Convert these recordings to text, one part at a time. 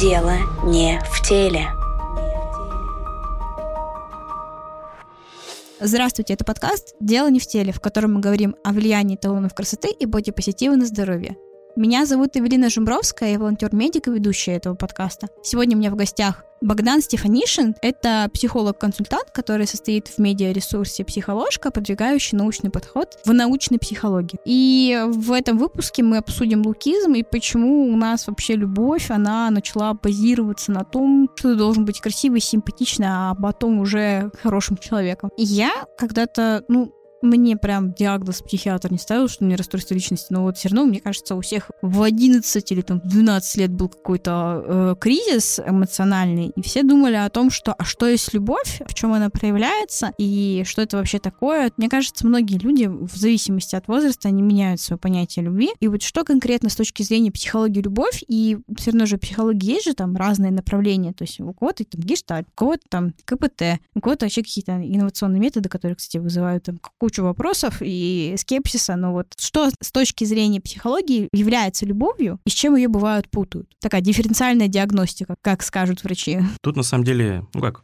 Дело не в теле. Здравствуйте, это подкаст «Дело не в теле», в котором мы говорим о влиянии талонов красоты и бодипозитива на здоровье. Меня зовут Эвелина Жумбровская, я волонтер-медик и ведущая этого подкаста. Сегодня у меня в гостях Богдан Стефанишин — это психолог-консультант, который состоит в медиаресурсе «Психоложка», продвигающий научный подход в научной психологии. И в этом выпуске мы обсудим лукизм и почему у нас вообще любовь, она начала базироваться на том, что ты должен быть красивый, симпатичный, а потом уже хорошим человеком. И я когда-то, ну, мне прям диагноз психиатр не ставил, что у меня расстройство личности, но вот все равно, мне кажется, у всех в 11 или там 12 лет был какой-то э, кризис эмоциональный, и все думали о том, что а что есть любовь, в чем она проявляется, и что это вообще такое. Мне кажется, многие люди в зависимости от возраста, они меняют свое понятие любви. И вот что конкретно с точки зрения психологии любовь, и все равно же психологии есть же там разные направления, то есть у кого-то там гештальт, у кого-то там КПТ, у кого-то вообще какие-то инновационные методы, которые, кстати, вызывают там какую кучу вопросов и скепсиса, но вот что с точки зрения психологии является любовью и с чем ее бывают путают? Такая дифференциальная диагностика, как скажут врачи. Тут на самом деле, ну как,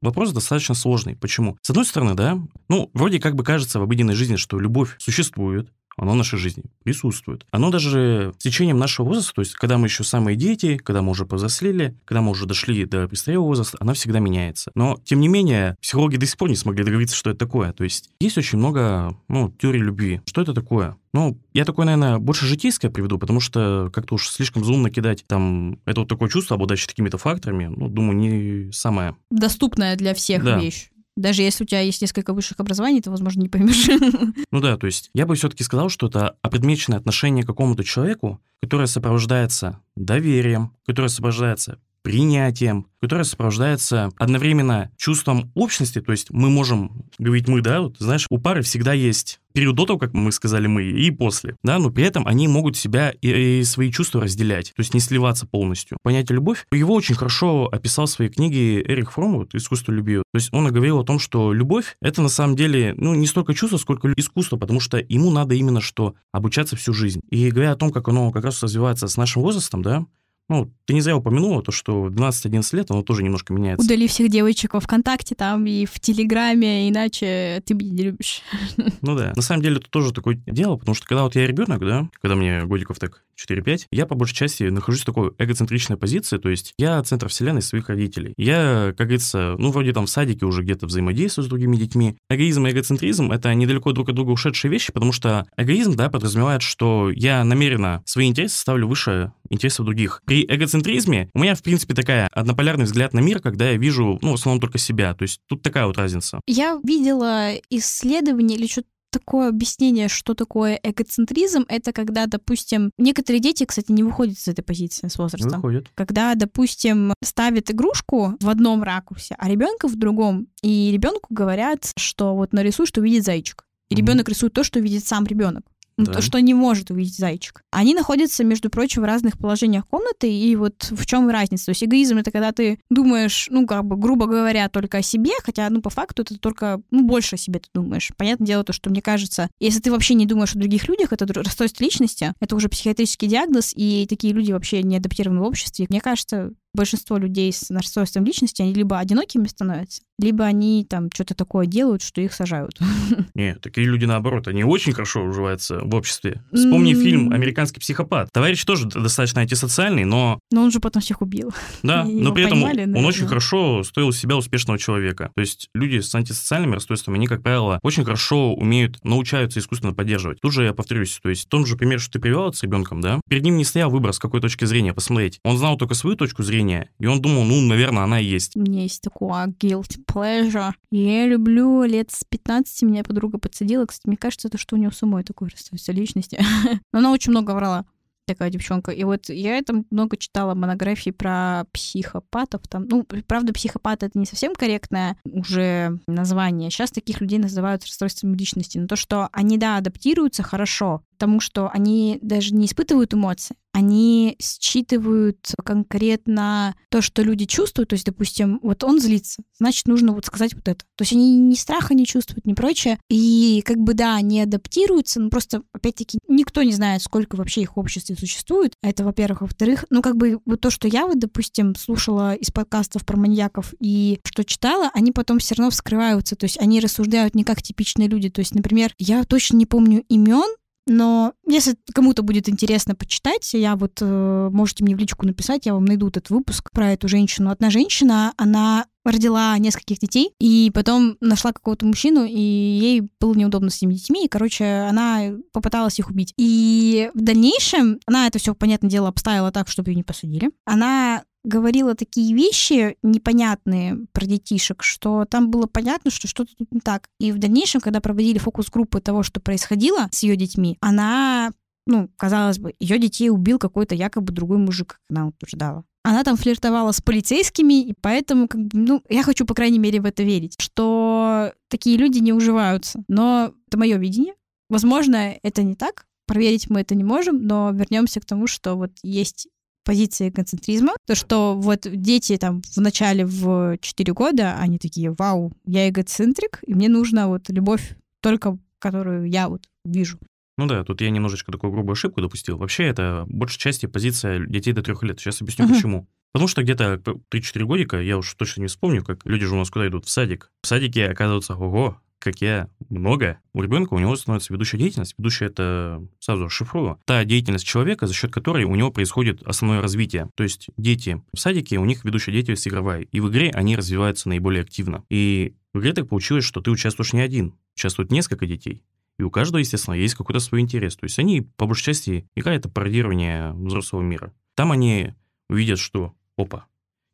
Вопрос достаточно сложный. Почему? С одной стороны, да, ну, вроде как бы кажется в обыденной жизни, что любовь существует, оно в нашей жизни присутствует. Оно даже с течением нашего возраста, то есть когда мы еще самые дети, когда мы уже повзрослели, когда мы уже дошли до престарелого возраста, она всегда меняется. Но, тем не менее, психологи до сих пор не смогли договориться, что это такое. То есть есть очень много ну, теорий любви. Что это такое? Ну, я такое, наверное, больше житейское приведу, потому что как-то уж слишком зумно кидать там это вот такое чувство, обладающее такими-то факторами, ну, думаю, не самое... Доступная для всех Да. вещь. Даже если у тебя есть несколько высших образований, ты, возможно, не поймешь. Ну да, то есть я бы все-таки сказал, что это опредмеченное отношение к какому-то человеку, которое сопровождается доверием, которое сопровождается принятием, которое сопровождается одновременно чувством общности, то есть мы можем говорить мы, да, вот, знаешь, у пары всегда есть период до того, как мы сказали мы, и после, да, но при этом они могут себя и, и свои чувства разделять, то есть не сливаться полностью. Понятие любовь, его очень хорошо описал в своей книге Эрик Фром, вот, «Искусство любви». То есть он говорил о том, что любовь — это на самом деле, ну, не столько чувство, сколько искусство, потому что ему надо именно что обучаться всю жизнь. И говоря о том, как оно как раз развивается с нашим возрастом, да, ну, ты не зря упомянула то, что в 12-11 лет оно тоже немножко меняется. Удали всех девочек во ВКонтакте там и в Телеграме, иначе ты меня не любишь. Ну да. На самом деле это тоже такое дело, потому что когда вот я ребенок, да, когда мне годиков так 4-5, я по большей части нахожусь в такой эгоцентричной позиции, то есть я центр вселенной своих родителей. Я, как говорится, ну, вроде там в садике уже где-то взаимодействую с другими детьми. Эгоизм и эгоцентризм — это недалеко друг от друга ушедшие вещи, потому что эгоизм, да, подразумевает, что я намеренно свои интересы ставлю выше интересов других. При эгоцентризме у меня, в принципе, такая однополярный взгляд на мир, когда я вижу, ну, в основном только себя. То есть тут такая вот разница. Я видела исследование или что-то такое объяснение, что такое эгоцентризм, это когда, допустим, некоторые дети, кстати, не выходят из этой позиции с возрастом. Выходит. Когда, допустим, ставят игрушку в одном ракурсе, а ребенка в другом, и ребенку говорят, что вот нарисуй, что видит зайчик. И Мгм. ребенок рисует то, что видит сам ребенок. Ну, Да. То, что не может увидеть зайчик. Они находятся, между прочим, в разных положениях комнаты, и вот в чем разница. То есть эгоизм — это когда ты думаешь, ну, как бы, грубо говоря, только о себе, хотя, ну, по факту это только, ну, больше о себе ты думаешь. Понятное дело то, что, мне кажется, если ты вообще не думаешь о других людях, это расстройство личности, это уже психиатрический диагноз, и такие люди вообще не адаптированы в обществе. Мне кажется, большинство людей с расстройством личности, они либо одинокими становятся, либо они там что-то такое делают, что их сажают. Не, такие люди, наоборот, они очень хорошо уживаются в обществе. Вспомни М. фильм «Американский психопат». Товарищ тоже достаточно антисоциальный, но, Но он же потом всех убил. да, Его но при этом поймали, он наверное. очень хорошо стоил себя успешного человека. То есть люди с антисоциальными расстройствами, они, как правило, очень хорошо умеют, научаются искусственно поддерживать. Тут же я повторюсь, то есть в том же примере, что ты привела с ребенком, да, перед ним не стоял выбор, с какой точки зрения посмотреть. Он знал только свою точку зрения, и он думал, ну, наверное, она и есть. У меня есть такое guilty pleasure. Я люблю лет с 15, меня подруга подсадила. Кстати, мне кажется, это что у нее самой такое расстройство личности. Но она очень много врала. такая девчонка. И вот я там много читала монографии про психопатов. Там, ну, правда, психопат это не совсем корректное уже название. Сейчас таких людей называют расстройством личности. Но то, что они, да, адаптируются хорошо, тому, что они даже не испытывают эмоции, они считывают конкретно то, что люди чувствуют. То есть, допустим, вот он злится, значит, нужно вот сказать вот это. То есть они ни страха не чувствуют, ни прочее. И как бы, да, они адаптируются, но просто, опять-таки, никто не знает, сколько вообще их в обществе существует. Это, во-первых. Во-вторых, ну, как бы, вот то, что я вот, допустим, слушала из подкастов про маньяков и что читала, они потом все равно вскрываются. То есть они рассуждают не как типичные люди. То есть, например, я точно не помню имен, но если кому-то будет интересно почитать, я вот э, можете мне в личку написать, я вам найду этот выпуск про эту женщину. Одна женщина, она родила нескольких детей, и потом нашла какого-то мужчину, и ей было неудобно с этими детьми, и, короче, она попыталась их убить. И в дальнейшем она это все, понятное дело, обставила так, чтобы ее не посадили. Она говорила такие вещи непонятные про детишек, что там было понятно, что что-то тут не так. И в дальнейшем, когда проводили фокус-группы того, что происходило с ее детьми, она ну, казалось бы, ее детей убил какой-то якобы другой мужик, как она утверждала. Она там флиртовала с полицейскими, и поэтому, как бы, ну, я хочу, по крайней мере, в это верить, что такие люди не уживаются. Но это мое видение. Возможно, это не так. Проверить мы это не можем, но вернемся к тому, что вот есть позиции концентризма, то, что вот дети там в начале в 4 года, они такие, вау, я эгоцентрик, и мне нужна вот любовь только, которую я вот вижу. Ну да, тут я немножечко такую грубую ошибку допустил. Вообще это большей части позиция детей до трех лет. Сейчас объясню, uh-huh. почему. Потому что где-то 3-4 годика, я уж точно не вспомню, как люди же у нас куда идут? В садик. В садике оказывается, ого, как я, много, у ребенка у него становится ведущая деятельность. Ведущая это, сразу расшифрую, та деятельность человека, за счет которой у него происходит основное развитие. То есть дети в садике, у них ведущая деятельность игровая, и в игре они развиваются наиболее активно. И в игре так получилось, что ты участвуешь не один, участвует несколько детей. И у каждого, естественно, есть какой-то свой интерес. То есть они, по большей части, игра — это пародирование взрослого мира. Там они увидят, что, опа,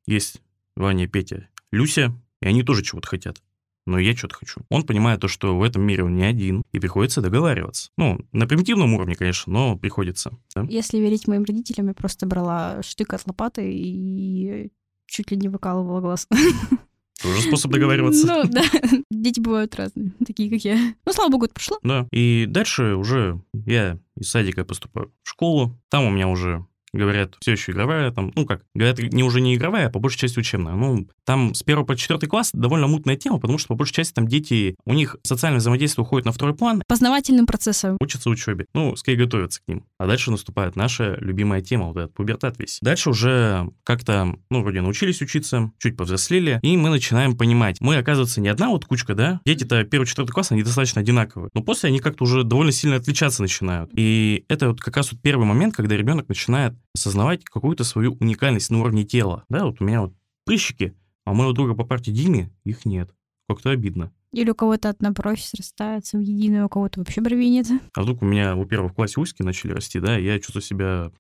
есть Ваня, Петя, Люся, и они тоже чего-то хотят но я что-то хочу. Он понимает то, что в этом мире он не один, и приходится договариваться. Ну, на примитивном уровне, конечно, но приходится. Да? Если верить моим родителям, я просто брала штык от лопаты и чуть ли не выкалывала глаз. Тоже способ договариваться. Ну, да. Дети бывают разные, такие, как я. Ну, слава богу, это прошло. Да. И дальше уже я из садика поступаю в школу. Там у меня уже говорят, все еще игровая, там, ну как, говорят, не уже не игровая, а по большей части учебная. Ну, там с первого по четвертый класс довольно мутная тема, потому что по большей части там дети, у них социальное взаимодействие уходит на второй план. Познавательным процессом. Учатся учебе. Ну, скорее готовятся к ним. А дальше наступает наша любимая тема, вот этот пубертат весь. Дальше уже как-то, ну, вроде научились учиться, чуть повзрослели, и мы начинаем понимать, мы, оказывается, не одна вот кучка, да? Дети-то первый, четвертый класс, они достаточно одинаковые. Но после они как-то уже довольно сильно отличаться начинают. И это вот как раз вот первый момент, когда ребенок начинает осознавать какую-то свою уникальность на уровне тела. Да, вот у меня вот прыщики, а у моего друга по парте Диме их нет. Как-то обидно. Или у кого-то одна бровь срастается в единую, у кого-то вообще брови нет. А вдруг у меня, во-первых, в классе узкие начали расти, да, и я чувствую себя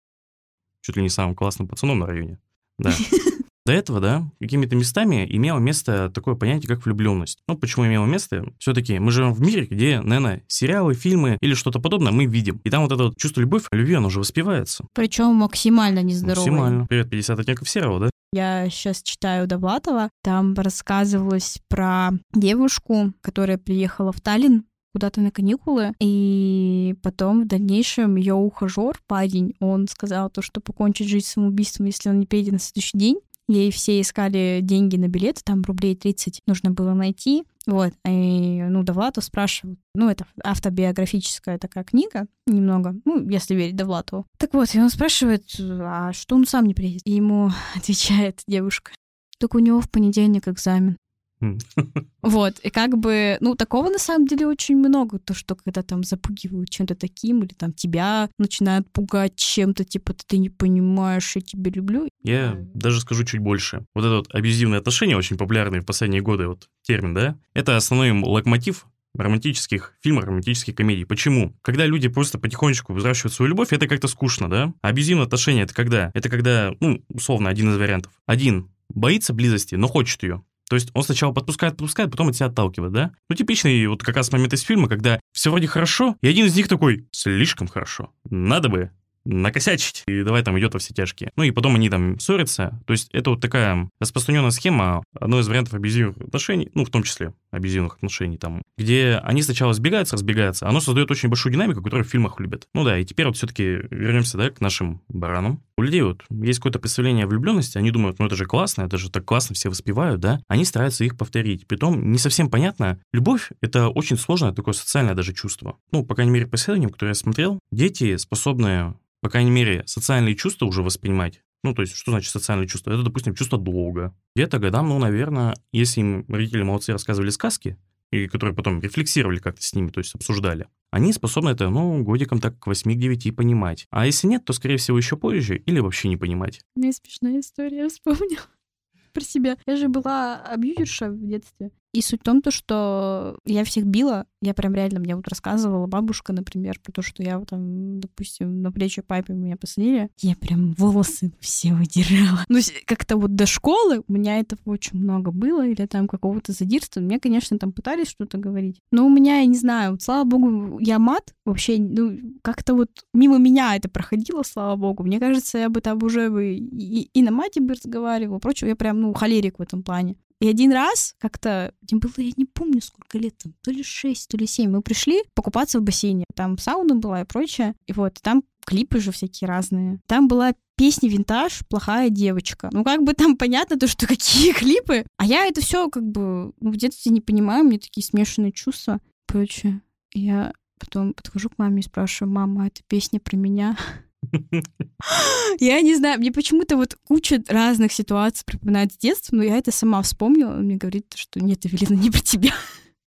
чуть ли не самым классным пацаном на районе. Да. До этого, да, какими-то местами имело место такое понятие, как влюбленность. Ну, почему имело место? Все-таки мы живем в мире, где, наверное, сериалы, фильмы или что-то подобное мы видим. И там вот это вот чувство любовь, любви, оно уже воспевается. Причем максимально нездоровое. Максимально. Привет, 50 оттенков серого, да? Я сейчас читаю Довлатова. Там рассказывалось про девушку, которая приехала в Таллин куда-то на каникулы, и потом в дальнейшем ее ухажер, парень, он сказал то, что покончит жизнь самоубийством, если он не приедет на следующий день. Ей все искали деньги на билет, там рублей 30 нужно было найти. Вот, и, ну, Довлатов спрашивал, ну, это автобиографическая такая книга, немного, ну, если верить Довлатову. Так вот, и он спрашивает, а что он сам не приедет? И ему отвечает девушка, только у него в понедельник экзамен. Вот, и как бы, ну, такого на самом деле очень много, то, что когда там запугивают чем-то таким, или там тебя начинают пугать чем-то, типа, ты не понимаешь, я тебя люблю. Я даже скажу чуть больше. Вот это вот абьюзивные отношения, очень популярные в последние годы, вот термин, да, это основной локомотив романтических фильмов, романтических комедий. Почему? Когда люди просто потихонечку взращивают свою любовь, это как-то скучно, да? А абьюзивные отношения это когда? Это когда, ну, условно, один из вариантов. Один боится близости, но хочет ее. То есть он сначала подпускает, подпускает, потом от себя отталкивает, да? Ну, типичный вот как раз момент из фильма, когда все вроде хорошо, и один из них такой, слишком хорошо, надо бы накосячить, и давай там идет во все тяжкие. Ну и потом они там ссорятся. То есть это вот такая распространенная схема, одно из вариантов абьюзивных отношений, ну в том числе абьюзивных отношений там, где они сначала сбегаются, разбегаются, оно создает очень большую динамику, которую в фильмах любят. Ну да, и теперь вот все-таки вернемся, да, к нашим баранам. У людей вот есть какое-то представление о влюбленности, они думают, ну это же классно, это же так классно все воспевают, да, они стараются их повторить. Притом не совсем понятно, любовь — это очень сложное такое социальное даже чувство. Ну, по крайней мере, по исследованиям, которые я смотрел, дети способны, по крайней мере, социальные чувства уже воспринимать ну, то есть, что значит социальные чувства? Это, допустим, чувство долга. Где-то годам, ну, наверное, если им родители молодцы рассказывали сказки, и которые потом рефлексировали как-то с ними, то есть обсуждали, они способны это, ну, годиком так к 8-9 понимать. А если нет, то, скорее всего, еще позже или вообще не понимать. У меня смешная история, я вспомнила про себя. Я же была абьюзерша в детстве. И суть в том, то, что я всех била. Я прям реально, мне вот рассказывала бабушка, например, про то, что я вот там, допустим, на плечи папе меня посадили. Я прям волосы все выдирала. Ну, как-то вот до школы у меня этого очень много было, или там какого-то задирства. Мне, конечно, там пытались что-то говорить. Но у меня, я не знаю, вот, слава богу, я мат вообще, ну, как-то вот мимо меня это проходило, слава богу. Мне кажется, я бы там уже бы и, и на мате бы разговаривала, прочего. Я прям, ну, холерик в этом плане. И один раз как-то, мне было, я не помню, сколько лет там, то ли 6, то ли 7, мы пришли покупаться в бассейне. Там сауна была и прочее. И вот, там клипы же всякие разные. Там была песня «Винтаж. Плохая девочка». Ну, как бы там понятно то, что какие клипы. А я это все как бы ну, в детстве не понимаю, мне такие смешанные чувства. Прочее. Я потом подхожу к маме и спрашиваю, мама, это песня про меня? Я не знаю, мне почему-то вот куча разных ситуаций припоминает с детства, но я это сама вспомнила. Он мне говорит, что нет, Эвелина, не про тебя.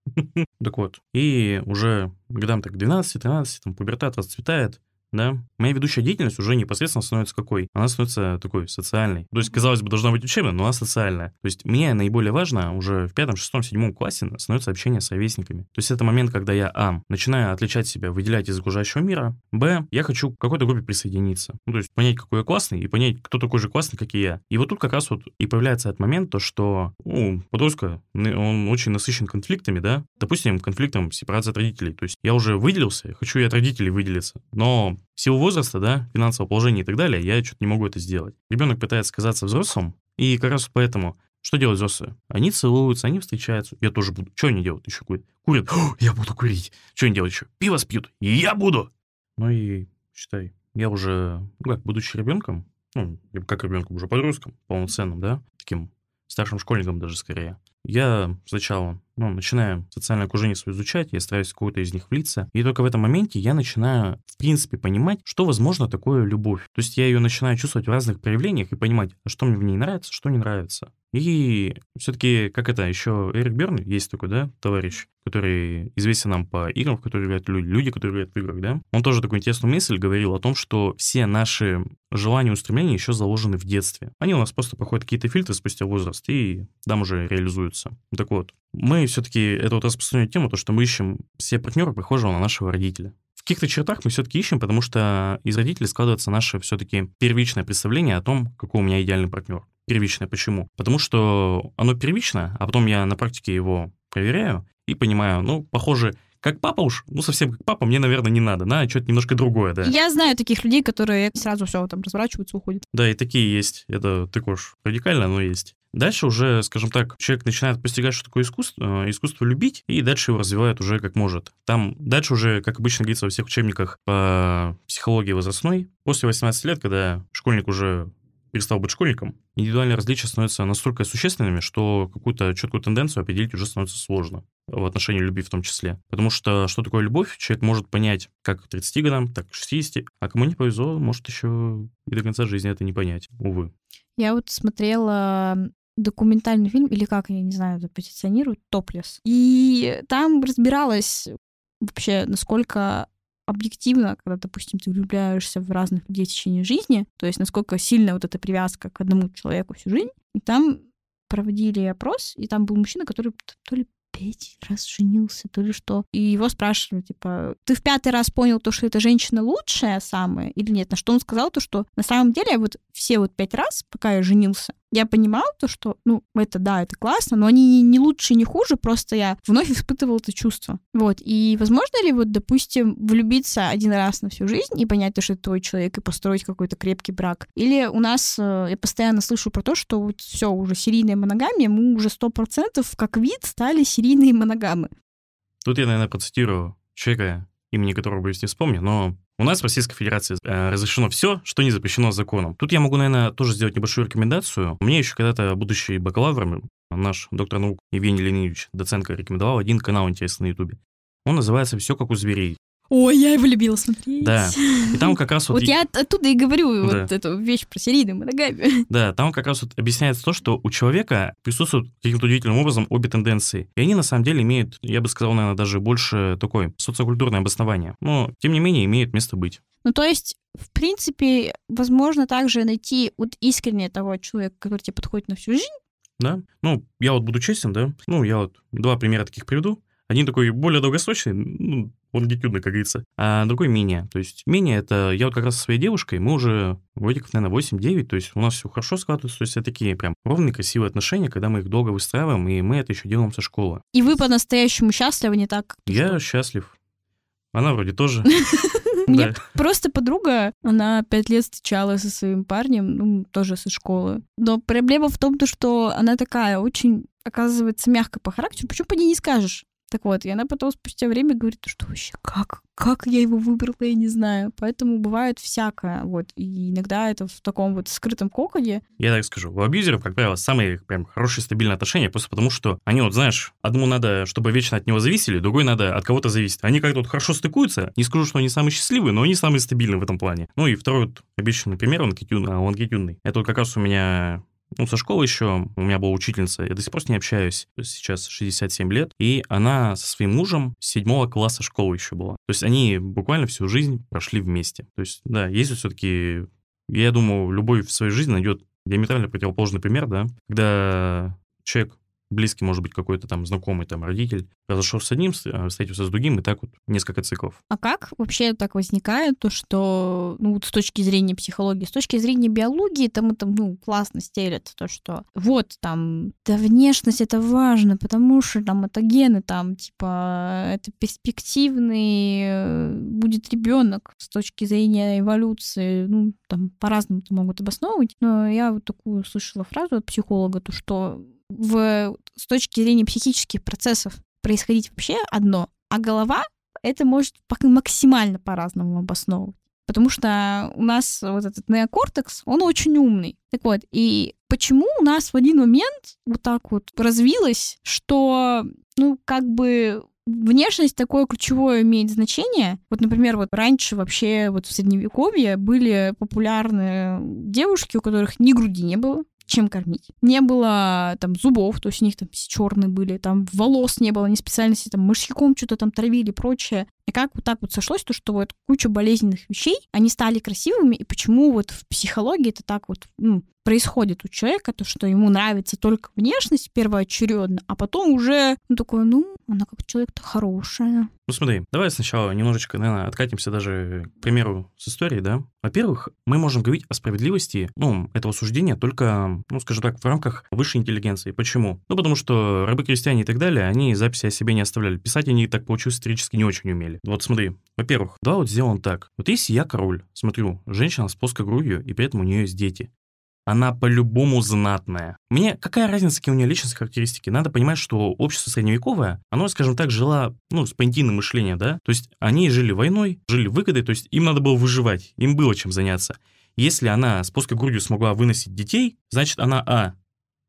Так вот, и уже годам так 12-13, там пубертат расцветает, да, моя ведущая деятельность уже непосредственно становится какой? Она становится такой социальной. То есть, казалось бы, должна быть учебная, но она социальная. То есть, мне наиболее важно уже в пятом, шестом, седьмом классе становится общение с ровесниками. То есть, это момент, когда я, а, начинаю отличать себя, выделять из окружающего мира, б, я хочу к какой-то группе присоединиться. Ну, то есть, понять, какой я классный, и понять, кто такой же классный, как и я. И вот тут как раз вот и появляется этот момент, то, что, ну, подростка, он очень насыщен конфликтами, да, допустим, конфликтом сепарации от родителей. То есть, я уже выделился, хочу и от родителей выделиться, но в силу возраста, да, финансового положения и так далее, я что-то не могу это сделать. Ребенок пытается казаться взрослым, и как раз поэтому что делают взрослые? Они целуются, они встречаются. Я тоже буду. Что они делают? Еще курят. Курят. О, я буду курить. Что они делают еще? Пиво спьют. Я буду. Ну и считай, я уже, ну как, будучи ребенком, ну, как ребенком, уже подростком, полноценным, да, таким старшим школьником даже скорее, я сначала ну, начинаю социальное окружение свое изучать, я стараюсь в какое-то из них влиться, и только в этом моменте я начинаю, в принципе, понимать, что, возможно, такое любовь. То есть я ее начинаю чувствовать в разных проявлениях и понимать, что мне в ней нравится, что не нравится. И все-таки, как это, еще Эрик Берн есть такой, да, товарищ, который известен нам по играм, в которые играют люди, люди, которые играют в играх, да. Он тоже такую интересную мысль говорил о том, что все наши желания и устремления еще заложены в детстве. Они у нас просто проходят какие-то фильтры спустя возраст и там уже реализуются. Так вот, мы все-таки, это вот распространенная тема, то, что мы ищем все партнеры, похожего на нашего родителя. В каких-то чертах мы все-таки ищем, потому что из родителей складывается наше все-таки первичное представление о том, какой у меня идеальный партнер. Первичное почему? Потому что оно первично, а потом я на практике его проверяю и понимаю, ну, похоже, как папа уж, ну, совсем как папа, мне, наверное, не надо, на что-то немножко другое, да. Я знаю таких людей, которые сразу все там разворачиваются, уходят. Да, и такие есть. Это такое уж радикально, но есть. Дальше уже, скажем так, человек начинает постигать, что такое искусство, э, искусство любить, и дальше его развивает уже как может. Там дальше уже, как обычно говорится во всех учебниках по психологии возрастной, после 18 лет, когда школьник уже перестал быть школьником, индивидуальные различия становятся настолько существенными, что какую-то четкую тенденцию определить уже становится сложно в отношении любви в том числе. Потому что что такое любовь, человек может понять как к 30 годам, так к 60, а кому не повезло, может еще и до конца жизни это не понять, увы. Я вот смотрела документальный фильм, или как, я не знаю, это позиционируют, «Топлес». И там разбиралась вообще, насколько объективно, когда, допустим, ты влюбляешься в разных людей в течение жизни, то есть насколько сильная вот эта привязка к одному человеку всю жизнь. И там проводили опрос, и там был мужчина, который то ли пять раз женился, то ли что. И его спрашивали, типа, ты в пятый раз понял то, что эта женщина лучшая самая или нет? На что он сказал то, что на самом деле вот все вот пять раз, пока я женился, Я понимала то, что, ну, это, да, это классно, но они не лучше, не хуже, просто я вновь испытывала это чувство. Вот, и возможно ли, вот, допустим, влюбиться один раз на всю жизнь и понять, то, что это твой человек, и построить какой-то крепкий брак? Или у нас, э, я постоянно слышу про то, что вот все, уже серийная моногамия, мы уже сто процентов как вид стали серийные моногамы. Тут я, наверное, процитирую человека, имени которого, боюсь, не вспомню, но у нас в Российской Федерации э, разрешено все, что не запрещено законом. Тут я могу, наверное, тоже сделать небольшую рекомендацию. Мне еще когда-то будущий бакалавр, наш доктор наук Евгений Леонидович Доценко рекомендовал один канал интересный на Ютубе. Он называется «Все как у зверей». Ой, я его любила смотреть. Да. И там как раз вот... Вот я оттуда и говорю вот эту вещь про серийную моногамию. Да, там как раз вот объясняется то, что у человека присутствуют каким-то удивительным образом обе тенденции. И они на самом деле имеют, я бы сказал, наверное, даже больше такое социокультурное обоснование. Но, тем не менее, имеют место быть. Ну, то есть, в принципе, возможно также найти вот искренне того человека, который тебе подходит на всю жизнь. Да. Ну, я вот буду честен, да. Ну, я вот два примера таких приведу. Один такой более долгосрочный, ну, лонгитюдно, как говорится, а другой менее. То есть менее это я вот как раз со своей девушкой, мы уже годиков, наверное, 8-9, то есть у нас все хорошо складывается, то есть это такие прям ровные, красивые отношения, когда мы их долго выстраиваем, и мы это еще делаем со школы. И вы по-настоящему счастливы, не так? Я счастлив. Она вроде тоже. Меня просто подруга, она пять лет встречалась со своим парнем, ну, тоже со школы. Но проблема в том, что она такая очень оказывается, мягко по характеру, почему по ней не скажешь? Так вот, и она потом спустя время говорит, что вообще как, как я его выбрала, я не знаю. Поэтому бывает всякое, вот. И иногда это в таком вот скрытом коконе. Я так скажу, у абьюзеров, как правило, самые прям хорошие стабильные отношения, просто потому что они вот, знаешь, одному надо, чтобы вечно от него зависели, другой надо от кого-то зависеть. Они как-то вот хорошо стыкуются, не скажу, что они самые счастливые, но они самые стабильные в этом плане. Ну и второй вот обещанный пример, он лонгитюдный. Это вот как раз у меня ну, со школы еще у меня была учительница, я до сих пор с ней общаюсь, сейчас 67 лет, и она со своим мужем с седьмого класса школы еще была. То есть они буквально всю жизнь прошли вместе. То есть, да, есть все-таки, я думаю, любой в своей жизни найдет диаметрально противоположный пример, да, когда человек близкий, может быть, какой-то там знакомый там родитель, произошел с одним, э, встретился с другим, и так вот несколько циклов. А как вообще так возникает то, что, ну, вот с точки зрения психологии, с точки зрения биологии, там это, ну, классно стелят то, что вот там, да, внешность это важно, потому что там это гены, там, типа, это перспективный э, будет ребенок с точки зрения эволюции, ну, там, по-разному могут обосновывать, но я вот такую слышала фразу от психолога, то, что в, с точки зрения психических процессов происходить вообще одно, а голова это может максимально по-разному обосновывать. Потому что у нас вот этот неокортекс, он очень умный. Так вот, и почему у нас в один момент вот так вот развилось, что, ну, как бы Внешность такое ключевое имеет значение. Вот, например, вот раньше вообще вот в Средневековье были популярны девушки, у которых ни груди не было, чем кормить. Не было там зубов, то есть у них там все черные были, там волос не было, они специально себе там мышьяком что-то там травили и прочее. И как вот так вот сошлось, то, что вот куча болезненных вещей, они стали красивыми, и почему вот в психологии это так вот ну, происходит у человека, то, что ему нравится только внешность первоочередно, а потом уже ну, такой, ну, она как человек-то хорошая. Ну смотри, давай сначала немножечко, наверное, откатимся даже к примеру с историей, да? Во-первых, мы можем говорить о справедливости, ну, этого суждения только, ну, скажем так, в рамках высшей интеллигенции. Почему? Ну, потому что рабы-крестьяне и так далее, они записи о себе не оставляли. Писать они, так получилось, исторически не очень умели. Вот смотри, во-первых, да, вот сделан так. Вот если я король, смотрю, женщина с плоской грудью, и при этом у нее есть дети она по-любому знатная. Мне какая разница, какие у нее личностные характеристики? Надо понимать, что общество средневековое, оно, скажем так, жило, ну, с понятийным мышлением, да? То есть они жили войной, жили выгодой, то есть им надо было выживать, им было чем заняться. Если она с плоской грудью смогла выносить детей, значит она, а,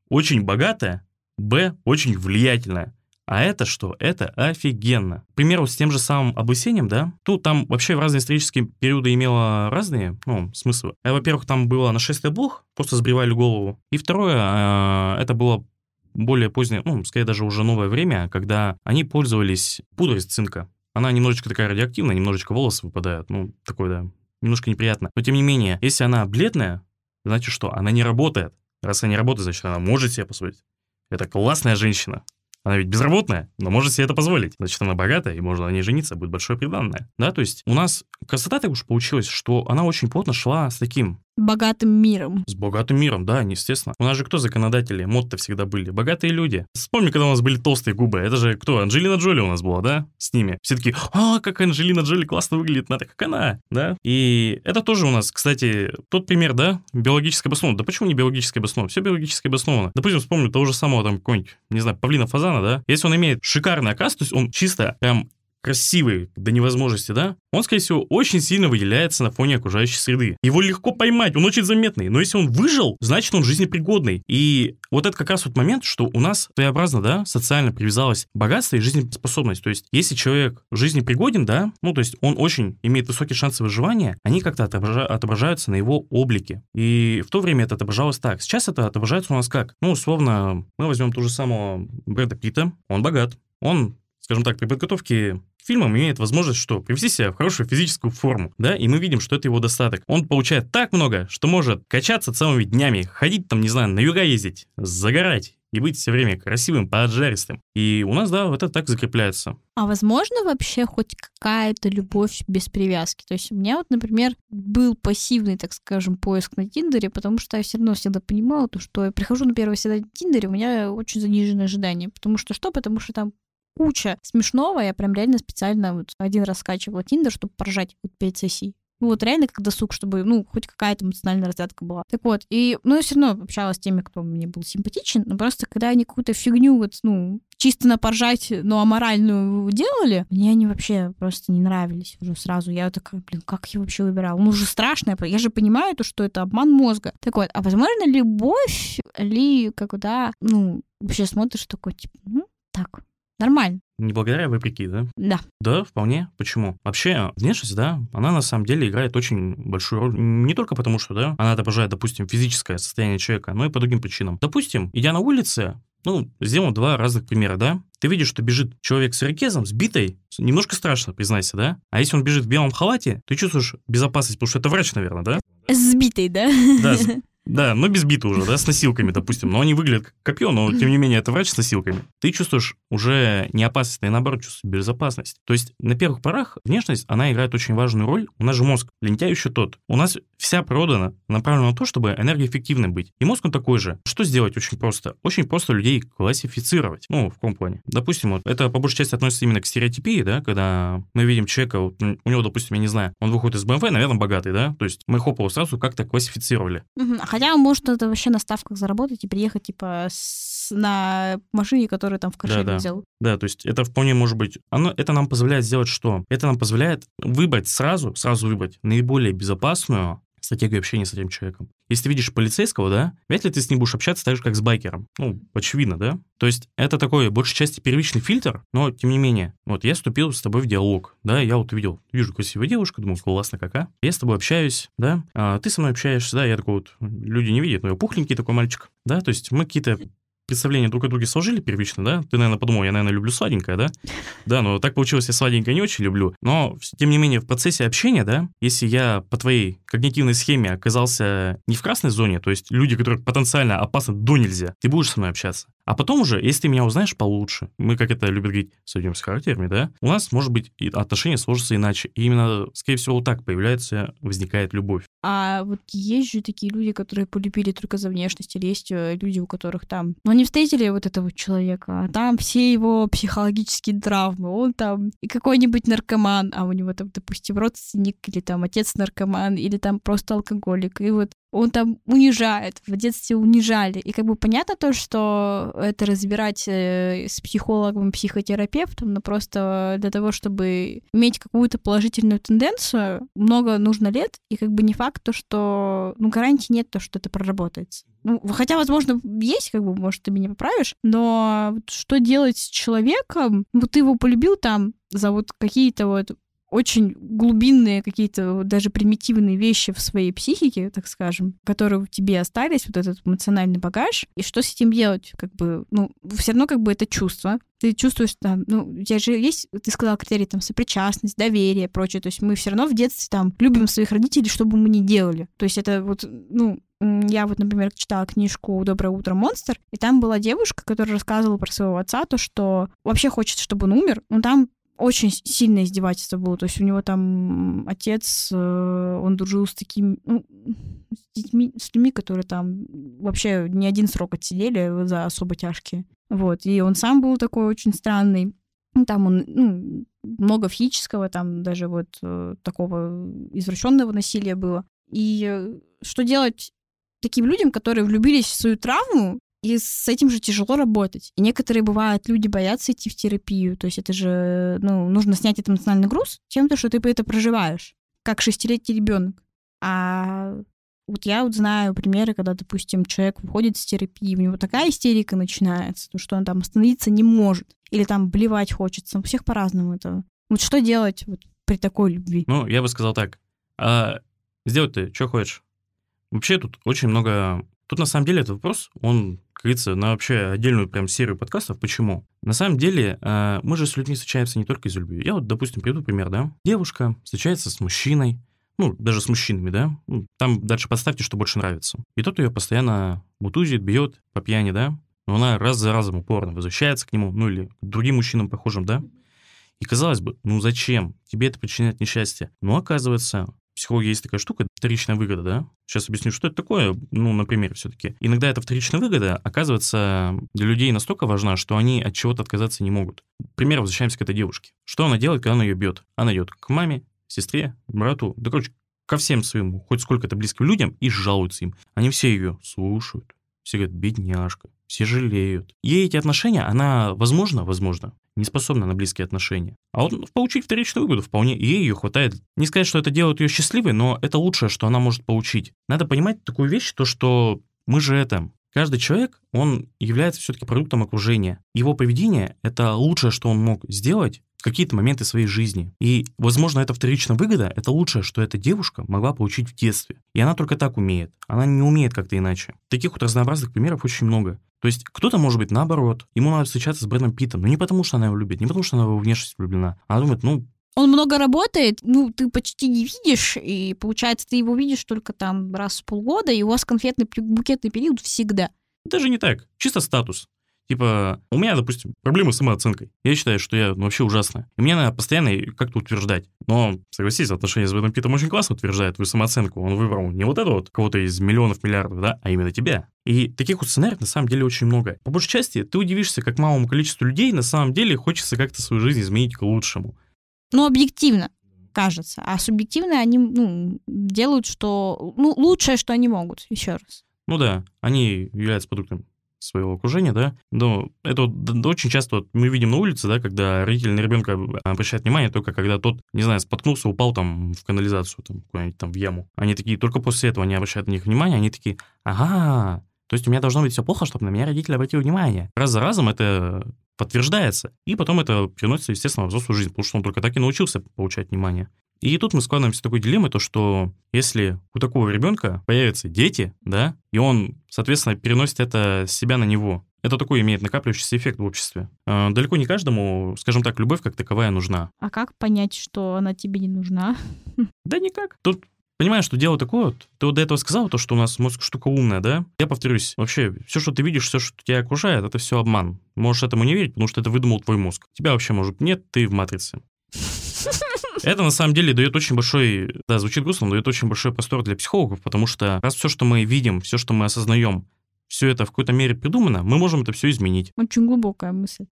очень богатая, б, очень влиятельная. А это что? Это офигенно. К примеру, с тем же самым облысением, да, тут там вообще в разные исторические периоды имело разные, ну, смыслы. А, во-первых, там было нашествие блох, просто сбривали голову. И второе, а, это было более позднее, ну, скорее даже уже новое время, когда они пользовались пудрой из цинка. Она немножечко такая радиоактивная, немножечко волосы выпадают, ну, такое, да, немножко неприятно. Но тем не менее, если она бледная, значит что? Она не работает. Раз она не работает, значит, она может себе позволить. Это классная женщина. Она ведь безработная, но может себе это позволить. Значит, она богатая, и можно на ней жениться, будет большое приданное. Да, то есть у нас красота так уж получилась, что она очень плотно шла с таким богатым миром. С богатым миром, да, естественно. У нас же кто законодатели? Мод-то всегда были. Богатые люди. Вспомни, когда у нас были толстые губы. Это же кто? Анджелина Джоли у нас была, да? С ними. Все таки а, как Анджелина Джоли классно выглядит, надо как она, да? И это тоже у нас, кстати, тот пример, да, биологически обоснован. Да почему не биологически обоснован? Все биологически обосновано. Допустим, вспомню того же самого там какой-нибудь, не знаю, павлина фазана, да? Если он имеет шикарный окрас, то есть он чисто прям красивый до невозможности, да, он, скорее всего, очень сильно выделяется на фоне окружающей среды. Его легко поймать, он очень заметный, но если он выжил, значит, он жизнепригодный. И вот это как раз вот момент, что у нас своеобразно, да, социально привязалось богатство и жизнеспособность. То есть, если человек жизнепригоден, да, ну, то есть он очень имеет высокие шансы выживания, они как-то отображаются на его облике. И в то время это отображалось так. Сейчас это отображается у нас как? Ну, условно, мы возьмем ту же самого Брэда Питта, он богат, он скажем так, при подготовке к фильмам имеет возможность что? Привести себя в хорошую физическую форму, да, и мы видим, что это его достаток. Он получает так много, что может качаться целыми днями, ходить там, не знаю, на юга ездить, загорать, и быть все время красивым, поджаристым. И у нас, да, это так закрепляется. А возможно вообще хоть какая-то любовь без привязки? То есть у меня вот, например, был пассивный, так скажем, поиск на Тиндере, потому что я все равно всегда понимала, то, что я прихожу на первое свидание на Тиндере, у меня очень заниженные ожидания. Потому что что? Потому что там куча смешного. Я прям реально специально вот один раз скачивала Тиндер, чтобы поржать вот 5 сессий. Ну, вот реально как досуг, чтобы, ну, хоть какая-то эмоциональная разрядка была. Так вот, и, ну, я все равно общалась с теми, кто мне был симпатичен, но просто когда они какую-то фигню, вот, ну, чисто на поржать, но аморальную делали, мне они вообще просто не нравились уже сразу. Я такая, блин, как я вообще выбирала? Ну, уже страшно. Я же понимаю, то, что это обман мозга. Так вот, а возможно, любовь ли, когда, ну, вообще смотришь такой, типа, ну, так, Нормально. Не благодаря, а вопреки, да? Да. Да, вполне. Почему? Вообще, внешность, да, она на самом деле играет очень большую роль. Не только потому, что, да, она отображает, допустим, физическое состояние человека, но и по другим причинам. Допустим, идя на улице, ну, сделаем два разных примера, да? Ты видишь, что бежит человек с ирокезом, сбитой, немножко страшно, признайся, да? А если он бежит в белом халате, ты чувствуешь безопасность, потому что это врач, наверное, да? Сбитый, да? Да, да, но без бита уже, да, с носилками, допустим. Но они выглядят как копье, но тем не менее это врач с носилками. Ты чувствуешь уже не опасность, а наоборот чувствуешь безопасность. То есть на первых порах внешность, она играет очень важную роль. У нас же мозг лентяй еще тот. У нас вся природа направлена на то, чтобы энергоэффективной быть. И мозг он такой же. Что сделать очень просто? Очень просто людей классифицировать. Ну, в каком плане? Допустим, вот это по большей части относится именно к стереотипии, да, когда мы видим человека, вот, у него, допустим, я не знаю, он выходит из БМВ, наверное, богатый, да, то есть мы хоп его сразу как-то классифицировали. Хотя он может это вообще на ставках заработать и приехать, типа, с... на машине, которую там в кошелек да, да. взял. Да, то есть это вполне может быть... Оно, это нам позволяет сделать что? Это нам позволяет выбрать сразу, сразу выбрать наиболее безопасную стратегию общения с этим человеком. Если ты видишь полицейского, да, вряд ли ты с ним будешь общаться так же, как с байкером. Ну, очевидно, да? То есть это такой, большей части, первичный фильтр, но тем не менее, вот я вступил с тобой в диалог, да, я вот увидел, вижу красивую девушку, думаю, классно какая. Я с тобой общаюсь, да, а ты со мной общаешься, да, я такой вот, люди не видят, но я пухленький такой мальчик, да, то есть мы какие-то представления друг о друге сложили первично, да? Ты, наверное, подумал, я, наверное, люблю сладенькое, да? Да, но так получилось, я сладенькое не очень люблю. Но, тем не менее, в процессе общения, да, если я по твоей когнитивной схеме оказался не в красной зоне, то есть люди, которые потенциально опасны до нельзя, ты будешь со мной общаться. А потом уже, если ты меня узнаешь получше, мы, как это любят говорить, сойдем с характерами, да, у нас, может быть, отношения сложатся иначе. И именно, скорее всего, вот так появляется, возникает любовь. А вот есть же такие люди, которые полюбили только за внешность, или есть э, люди, у которых там... Ну, они встретили вот этого человека, а там все его психологические травмы, он там и какой-нибудь наркоман, а у него там, допустим, родственник, или там отец наркоман, или там просто алкоголик, и вот он там унижает, в детстве унижали. И как бы понятно то, что это разбирать э, с психологом, психотерапевтом, но просто для того, чтобы иметь какую-то положительную тенденцию, много нужно лет, и как бы не факт то, что, ну, гарантии нет то, что это проработается. Ну, хотя, возможно, есть, как бы, может, ты меня поправишь, но что делать с человеком? Вот ты его полюбил там за вот какие-то вот очень глубинные какие-то даже примитивные вещи в своей психике, так скажем, которые в тебе остались, вот этот эмоциональный багаж, и что с этим делать, как бы, ну, все равно как бы это чувство, ты чувствуешь там, ну, у тебя же есть, ты сказал критерии там сопричастность, доверие, прочее, то есть мы все равно в детстве там любим своих родителей, что бы мы ни делали, то есть это вот, ну, я вот, например, читала книжку «Доброе утро, монстр», и там была девушка, которая рассказывала про своего отца, то, что вообще хочет, чтобы он умер, но там очень сильное издевательство было. То есть у него там отец, э, он дружил с такими, ну, с детьми, с людьми, которые там вообще не один срок отсидели за особо тяжкие. Вот. И он сам был такой очень странный. Там он, ну, много физического, там даже вот э, такого извращенного насилия было. И э, что делать таким людям, которые влюбились в свою травму, и с этим же тяжело работать. И некоторые, бывают, люди боятся идти в терапию. То есть это же, ну, нужно снять этот эмоциональный груз тем, что ты это проживаешь, как шестилетний ребенок. А вот я вот знаю примеры, когда, допустим, человек выходит с терапии, у него такая истерика начинается, то, что он там остановиться не может. Или там блевать хочется. У всех по-разному это. Вот что делать вот при такой любви? Ну, я бы сказал так. А сделать ты что хочешь? Вообще тут очень много Тут на самом деле этот вопрос, он, как говорится, на вообще отдельную прям серию подкастов. Почему? На самом деле э, мы же с людьми встречаемся не только из любви. Я вот, допустим, приведу пример, да. Девушка встречается с мужчиной, ну, даже с мужчинами, да, ну, там дальше поставьте, что больше нравится. И тот ее постоянно бутузит, бьет по пьяни, да, но она раз за разом упорно возвращается к нему, ну, или к другим мужчинам похожим, да, и казалось бы, ну зачем? Тебе это причиняет несчастье. Но оказывается, психологии есть такая штука, вторичная выгода, да? Сейчас объясню, что это такое, ну, на примере все-таки. Иногда эта вторичная выгода, оказывается, для людей настолько важна, что они от чего-то отказаться не могут. Пример, возвращаемся к этой девушке. Что она делает, когда она ее бьет? Она идет к маме, сестре, брату, да, короче, ко всем своим, хоть сколько-то близким людям и жалуются им. Они все ее слушают, все говорят, бедняжка, все жалеют. Ей эти отношения, она, возможно, возможно, не способна на близкие отношения. А вот получить вторичную выгоду вполне, ей ее хватает. Не сказать, что это делает ее счастливой, но это лучшее, что она может получить. Надо понимать такую вещь, то что мы же это... Каждый человек, он является все-таки продуктом окружения. Его поведение — это лучшее, что он мог сделать какие-то моменты своей жизни. И, возможно, эта вторичная выгода — это лучшее, что эта девушка могла получить в детстве. И она только так умеет. Она не умеет как-то иначе. Таких вот разнообразных примеров очень много. То есть кто-то может быть наоборот. Ему надо встречаться с Брэдом Питтом. Но не потому, что она его любит, не потому, что она его внешность влюблена. Она думает, ну, он много работает, ну, ты почти не видишь, и получается, ты его видишь только там раз в полгода, и у вас конфетный букетный период всегда. Даже не так. Чисто статус. Типа, у меня, допустим, проблемы с самооценкой. Я считаю, что я ну, вообще ужасная. И мне надо постоянно как-то утверждать. Но, согласитесь, отношения с Брэдом Питтом очень классно утверждает твою самооценку. Он выбрал не вот это вот, кого-то из миллионов, миллиардов, да, а именно тебя. И таких вот сценариев на самом деле очень много. По большей части ты удивишься, как малому количеству людей на самом деле хочется как-то свою жизнь изменить к лучшему. Ну, объективно кажется. А субъективно они ну, делают, что... Ну, лучшее, что они могут, еще раз. Ну да, они являются продуктом своего окружения, да, но это вот, очень часто вот мы видим на улице, да, когда родители на ребенка обращают внимание только когда тот, не знаю, споткнулся, упал там в канализацию, там, куда-нибудь там в яму. Они такие, только после этого они обращают на них внимание, они такие, ага, то есть у меня должно быть все плохо, чтобы на меня родители обратили внимание. Раз за разом это подтверждается, и потом это переносится, естественно, в взрослую жизнь, потому что он только так и научился получать внимание. И тут мы складываемся в такой дилеммой, то что если у такого ребенка появятся дети, да, и он, соответственно, переносит это с себя на него, это такой имеет накапливающийся эффект в обществе. Э, далеко не каждому, скажем так, любовь как таковая нужна. А как понять, что она тебе не нужна? Да никак. Тут Понимаешь, что дело такое, вот, ты вот до этого сказал, то, что у нас мозг штука умная, да? Я повторюсь, вообще, все, что ты видишь, все, что тебя окружает, это все обман. Можешь этому не верить, потому что это выдумал твой мозг. Тебя вообще, может, нет, ты в матрице. Это на самом деле дает очень большой, да, звучит грустно, но дает очень большой простор для психологов, потому что раз все, что мы видим, все, что мы осознаем, все это в какой-то мере придумано, мы можем это все изменить. Очень глубокая мысль.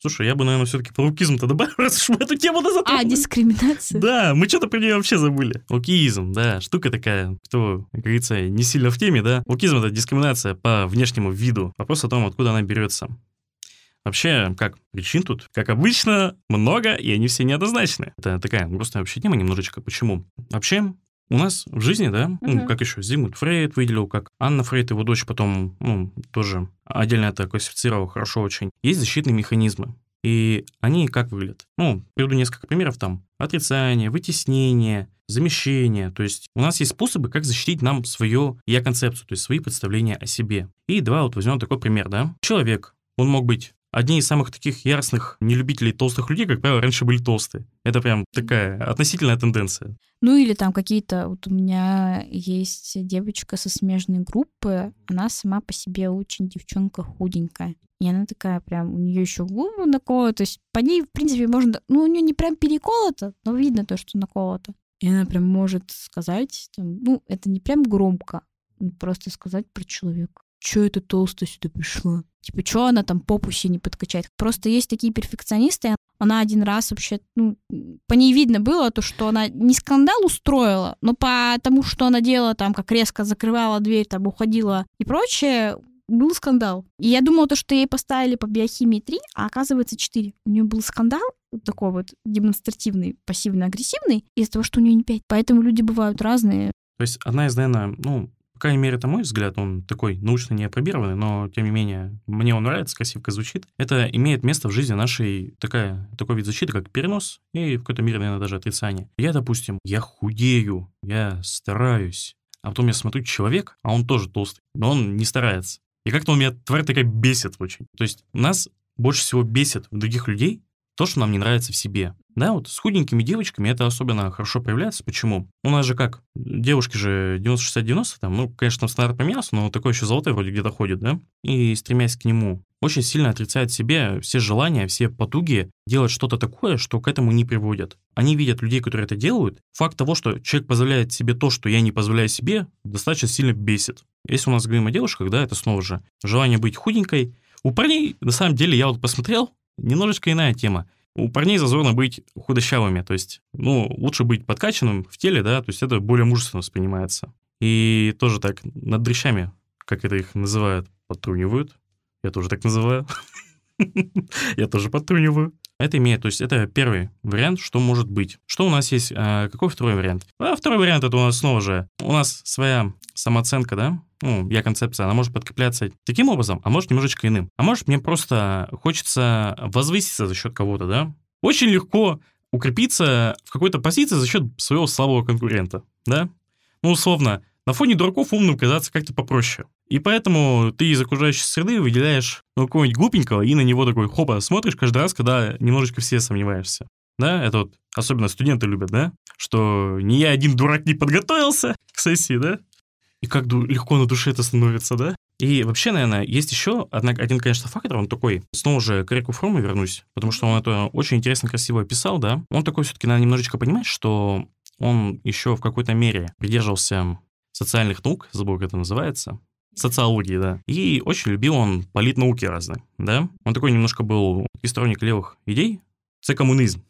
Слушай, я бы, наверное, все-таки про лукизм-то добавил, раз уж мы эту тему назад. А, дискриминация. Да, мы что-то про нее вообще забыли. Лукизм, да, штука такая, кто, как говорится, не сильно в теме, да. Лукизм — это дискриминация по внешнему виду. Вопрос о том, откуда она берется. Вообще, как причин тут, как обычно, много, и они все неоднозначны. Это такая грустная вообще тема немножечко. Почему? Вообще, у нас в жизни, да, uh-huh. ну, как еще Зигмунд Фрейд выделил, как Анна Фрейд, его дочь потом, ну, тоже отдельно это классифицировал хорошо очень. Есть защитные механизмы. И они как выглядят? Ну, приведу несколько примеров там. Отрицание, вытеснение, замещение. То есть у нас есть способы, как защитить нам свою я-концепцию, то есть свои представления о себе. И давай вот возьмем такой пример, да. Человек, он мог быть Одни из самых таких яростных нелюбителей толстых людей, как правило, раньше были толстые. Это прям такая относительная тенденция. Ну или там какие-то... Вот у меня есть девочка со смежной группы, она сама по себе очень девчонка худенькая. И она такая прям, у нее еще губы наколоты, то есть по ней, в принципе, можно, ну, у нее не прям переколото, но видно то, что наколото. И она прям может сказать, там, ну, это не прям громко, просто сказать про человека. Че это толстая сюда пришла? Типа, что она там попу не подкачает? Просто есть такие перфекционисты, она один раз вообще, ну, по ней видно было то, что она не скандал устроила, но по тому, что она делала там, как резко закрывала дверь, там, уходила и прочее, был скандал. И я думала, то, что ей поставили по биохимии 3, а оказывается 4. У нее был скандал, такой вот демонстративный, пассивно-агрессивный, из-за того, что у нее не 5. Поэтому люди бывают разные. То есть одна из, наверное, ну, по крайней мере, это мой взгляд, он такой научно не опробированный, но, тем не менее, мне он нравится, красивко звучит. Это имеет место в жизни нашей такая, такой вид защиты, как перенос и в какой-то мере, наверное, даже отрицание. Я, допустим, я худею, я стараюсь, а потом я смотрю человек, а он тоже толстый, но он не старается. И как-то он меня, тварь такая, бесит очень. То есть нас больше всего бесит в других людей то, что нам не нравится в себе. Да, вот с худенькими девочками это особенно хорошо проявляется. Почему? У нас же как? Девушки же 90-60-90, там, ну, конечно, стандарт поменялся, но такой еще золотой вроде где-то ходит, да? И стремясь к нему, очень сильно отрицает себе все желания, все потуги делать что-то такое, что к этому не приводят. Они видят людей, которые это делают. Факт того, что человек позволяет себе то, что я не позволяю себе, достаточно сильно бесит. Если у нас говорим о девушках, да, это снова же желание быть худенькой. У парней, на самом деле, я вот посмотрел, немножечко иная тема у парней зазорно быть худощавыми, то есть, ну, лучше быть подкачанным в теле, да, то есть это более мужественно воспринимается. И тоже так над дрыщами, как это их называют, подтрунивают. Я тоже так называю. Я тоже подтруниваю. Это имеет, то есть это первый вариант, что может быть. Что у нас есть, а, какой второй вариант? А второй вариант это у нас снова же, у нас своя самооценка, да, ну, я концепция, она может подкрепляться таким образом, а может немножечко иным. А может мне просто хочется возвыситься за счет кого-то, да. Очень легко укрепиться в какой-то позиции за счет своего слабого конкурента, да. Ну, условно, на фоне дураков умным казаться как-то попроще. И поэтому ты из окружающей среды выделяешь ну, какого-нибудь глупенького и на него такой, хопа, смотришь каждый раз, когда немножечко все сомневаешься. Да, это вот особенно студенты любят, да, что не я один дурак не подготовился к сессии, да, и как легко на душе это становится, да? И вообще, наверное, есть еще одна, один, конечно, фактор, он такой, снова же к Эрику Фрому вернусь, потому что он это очень интересно, красиво описал, да? Он такой все-таки, надо немножечко понимать, что он еще в какой-то мере придерживался социальных наук, забыл, как это называется, социологии, да. И очень любил он политнауки разные, да. Он такой немножко был сторонник левых идей, це коммунизм,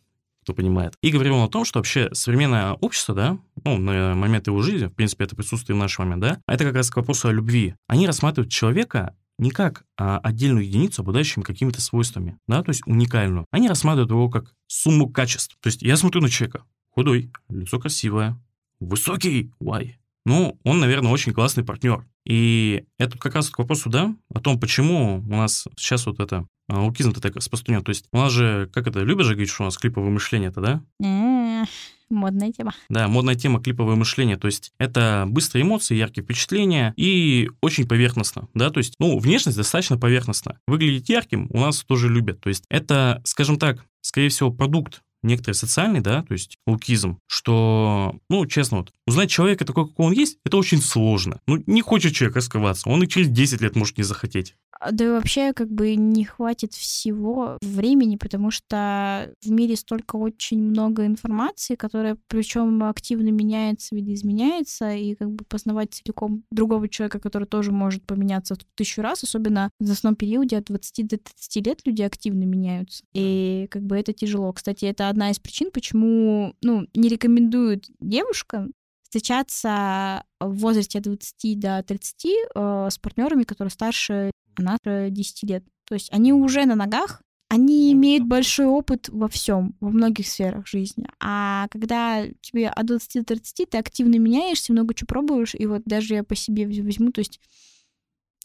кто понимает. И говорил он о том, что вообще современное общество, да, ну, на момент его жизни, в принципе, это присутствует в наш момент, да, это как раз к вопросу о любви. Они рассматривают человека не как а, отдельную единицу, обладающую какими-то свойствами, да, то есть уникальную. Они рассматривают его как сумму качеств. То есть я смотрю на человека, худой, лицо красивое, высокий, why? Ну, он, наверное, очень классный партнер. И это как раз к вопросу, да, о том, почему у нас сейчас вот это аутизм-то так распространен. То есть у нас же, как это, любят же говорить, что у нас клиповое мышление-то, да? Модная тема. Да, модная тема клиповое мышление. То есть это быстрые эмоции, яркие впечатления и очень поверхностно, да, то есть, ну, внешность достаточно поверхностна. Выглядеть ярким у нас тоже любят. То есть это, скажем так, скорее всего, продукт некоторый социальный, да, то есть лукизм, что, ну, честно, вот, узнать человека такой, какой он есть, это очень сложно. Ну, не хочет человек раскрываться, он и через 10 лет может не захотеть. А, да и вообще как бы не хватит всего времени, потому что в мире столько очень много информации, которая причем активно меняется, видоизменяется, и как бы познавать целиком другого человека, который тоже может поменяться в тысячу раз, особенно в основном периоде от 20 до 30 лет люди активно меняются. И как бы это тяжело. Кстати, это одна из причин, почему ну, не рекомендуют девушкам встречаться в возрасте от 20 до 30 э, с партнерами, которые старше нас 10 лет. То есть они уже на ногах, они имеют большой опыт во всем, во многих сферах жизни. А когда тебе от 20 до 30, ты активно меняешься, много чего пробуешь, и вот даже я по себе возьму, то есть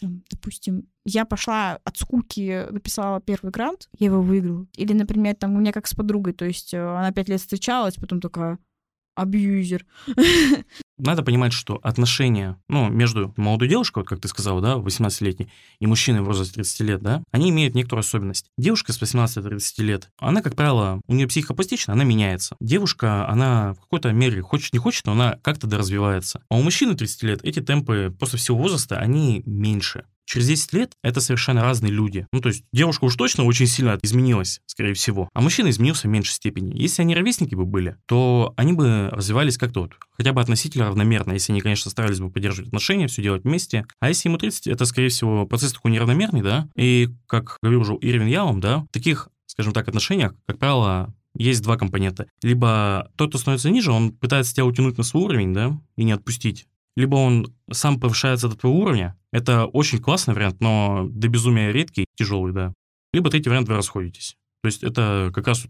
допустим, я пошла от скуки, написала первый грант, я его выиграла. Или, например, там у меня как с подругой, то есть э, она пять лет встречалась, потом такая, абьюзер. Надо понимать, что отношения, ну, между молодой девушкой, вот как ты сказал, да, 18-летней, и мужчиной в возрасте 30 лет, да, они имеют некоторую особенность. Девушка с 18 30 лет, она, как правило, у нее психопластична, она меняется. Девушка, она в какой-то мере хочет, не хочет, но она как-то доразвивается. А у мужчины 30 лет эти темпы после всего возраста, они меньше. Через 10 лет это совершенно разные люди. Ну, то есть девушка уж точно очень сильно изменилась, скорее всего, а мужчина изменился в меньшей степени. Если они ровесники бы были, то они бы развивались как-то вот, хотя бы относительно равномерно, если они, конечно, старались бы поддерживать отношения, все делать вместе. А если ему 30, это, скорее всего, процесс такой неравномерный, да, и, как говорил уже Ирвин Ялом, да, таких, скажем так, отношениях, как правило, есть два компонента. Либо тот, кто становится ниже, он пытается тебя утянуть на свой уровень, да, и не отпустить. Либо он сам повышается до твоего уровня. Это очень классный вариант, но до безумия редкий, тяжелый, да. Либо третий вариант, вы расходитесь. То есть это как раз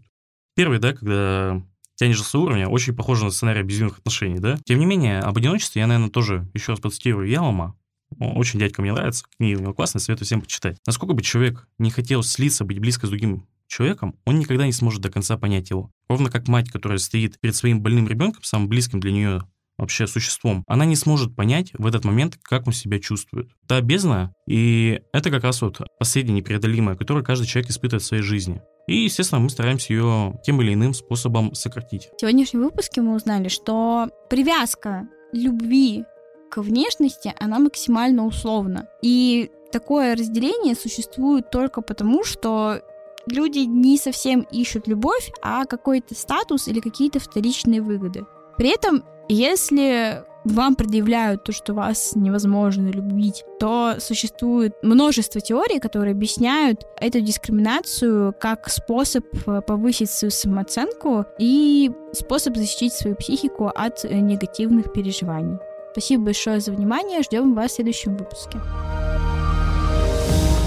первый, да, когда тянешь свой уровень, очень похоже на сценарий безумных отношений, да. Тем не менее, об одиночестве я, наверное, тоже еще раз процитирую Ялома. Очень дядька мне нравится, книга у него классная, советую всем почитать. Насколько бы человек не хотел слиться, быть близко с другим человеком, он никогда не сможет до конца понять его. Ровно как мать, которая стоит перед своим больным ребенком, самым близким для нее вообще существом, она не сможет понять в этот момент, как он себя чувствует. Это бездна, и это как раз вот последнее непреодолимое, которое каждый человек испытывает в своей жизни. И, естественно, мы стараемся ее тем или иным способом сократить. В сегодняшнем выпуске мы узнали, что привязка любви к внешности, она максимально условна. И такое разделение существует только потому, что люди не совсем ищут любовь, а какой-то статус или какие-то вторичные выгоды. При этом, если вам предъявляют то, что вас невозможно любить, то существует множество теорий, которые объясняют эту дискриминацию как способ повысить свою самооценку и способ защитить свою психику от негативных переживаний. Спасибо большое за внимание. Ждем вас в следующем выпуске.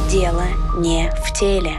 Дело не в теле.